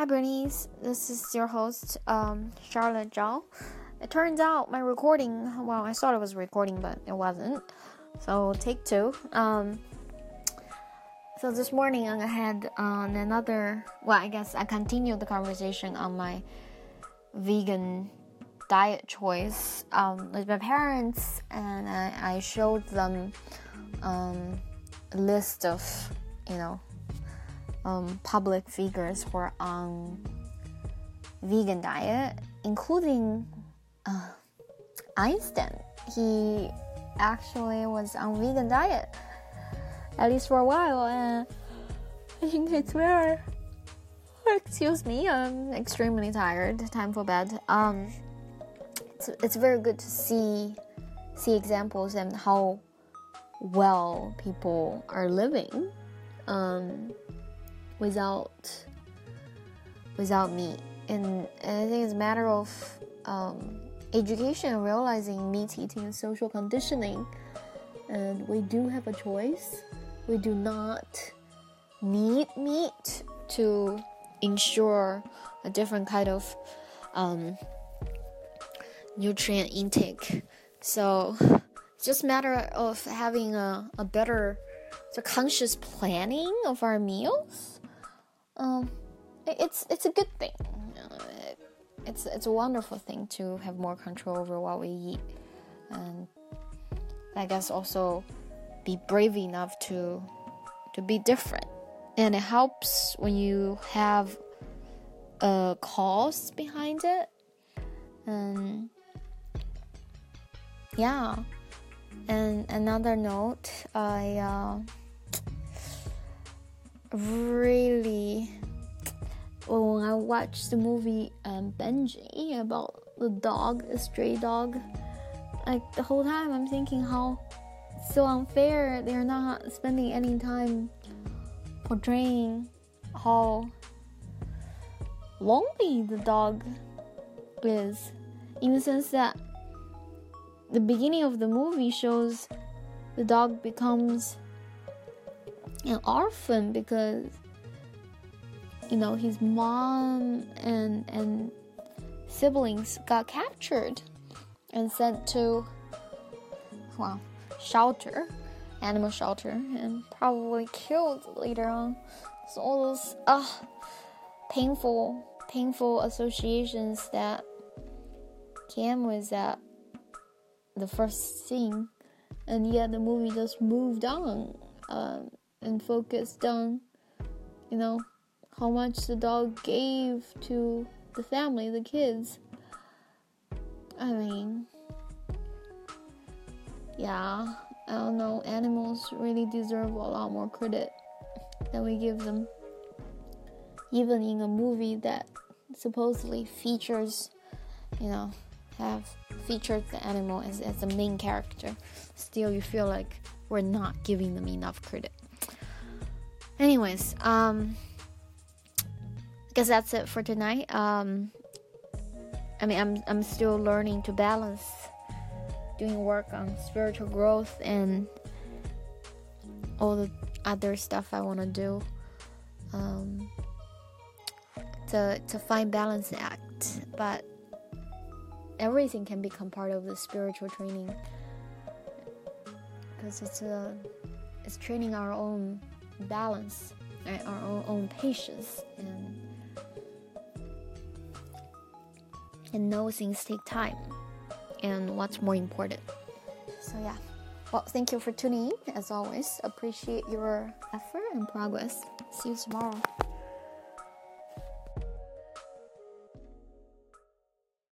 Hi, Bernice. This is your host, um, Charlotte Zhao. It turns out my recording, well, I thought it was recording, but it wasn't. So, take two. Um, so, this morning I had on another, well, I guess I continued the conversation on my vegan diet choice um, with my parents, and I, I showed them um, a list of, you know, um, public figures who are on vegan diet, including uh, Einstein. He actually was on vegan diet at least for a while, and I think it's where. Excuse me, I'm extremely tired. Time for bed. Um, it's it's very good to see see examples and how well people are living. Um, without without meat and, and i think it's a matter of um, education realizing meat eating is social conditioning. And we do have a choice. We do not need meat to ensure a different kind of um, nutrient intake. So it's just a matter of having a, a better so conscious planning of our meals um, it's it's a good thing. it's it's a wonderful thing to have more control over what we eat, and I guess also be brave enough to to be different. And it helps when you have a cause behind it. And yeah. And another note, I. Uh, really? When I watched the movie um, Benji about the dog, a stray dog, like the whole time I'm thinking how so unfair they're not spending any time portraying how lonely the dog is. In the sense that the beginning of the movie shows the dog becomes an orphan because you know his mom and and siblings got captured and sent to well shelter animal shelter and probably killed later on. So all those uh painful painful associations that came with that the first scene. And yet the movie just moved on. Um, and focused on, you know, how much the dog gave to the family, the kids. I mean, yeah, I don't know, animals really deserve a lot more credit than we give them. Even in a movie that supposedly features, you know, have featured the animal as, as the main character, still you feel like we're not giving them enough credit. Anyways, um, I guess that's it for tonight. Um, I mean, I'm I'm still learning to balance doing work on spiritual growth and all the other stuff I want to do. Um, to to find balance act, but everything can become part of the spiritual training because it's a it's training our own balance, right? our own, patience, and and know things take time, and what's more important. So yeah. Well, thank you for tuning in. As always, appreciate your effort and progress. See you tomorrow.